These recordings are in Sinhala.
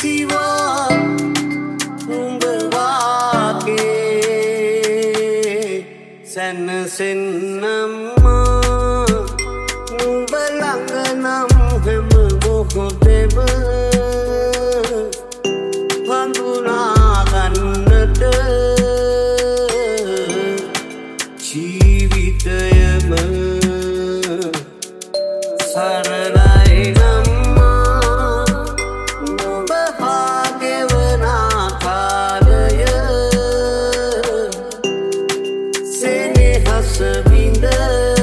சிவா உங்கள் வாக்கே. சென்ன சென்னம்மா உங்கள் அங்கனம் සෙනෙහස විඳ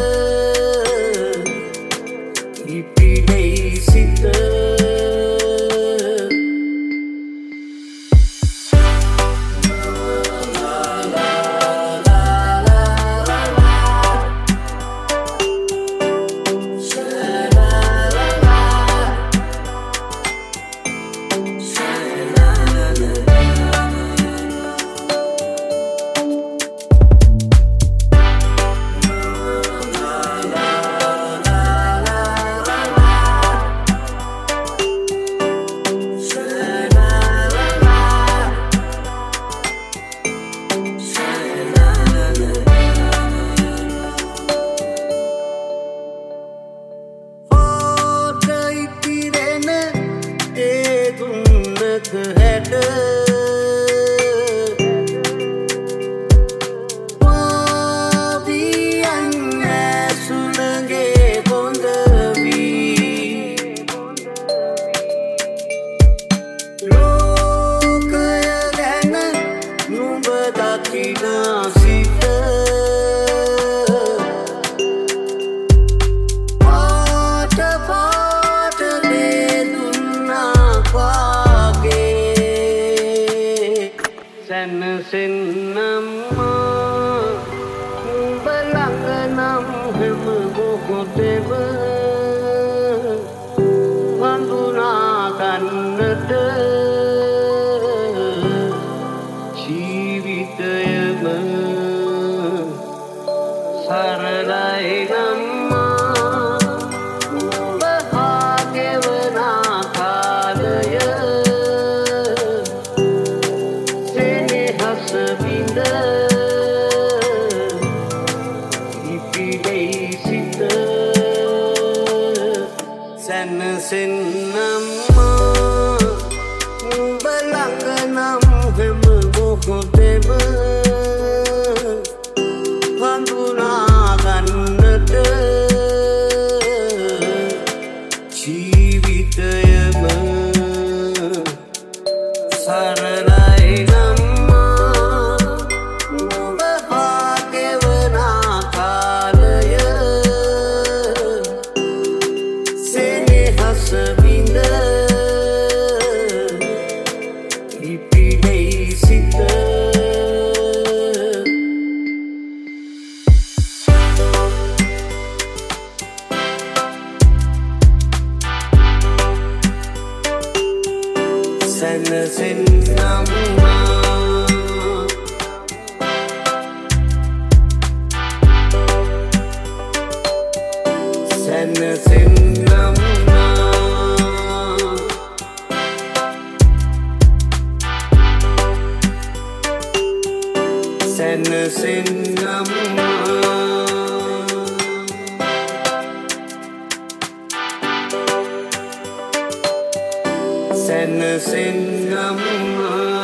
good. සැනසෙන්නම්මා උඹළඟ නම් හෙම බොහොතෙම හඳුනාගන්නට ජීවිතයම සරලයි නම්මා සැනසෙන්නම්මා. උඹළඟ නම් හෙම බොහොතෙම හඳුනාගන්නට ජීවිතයම සරලයි සැනසෙන්නම්මා සැනසෙන්නම්මා සැනසෙන්නම්මා සැනසෙන් ගම්මා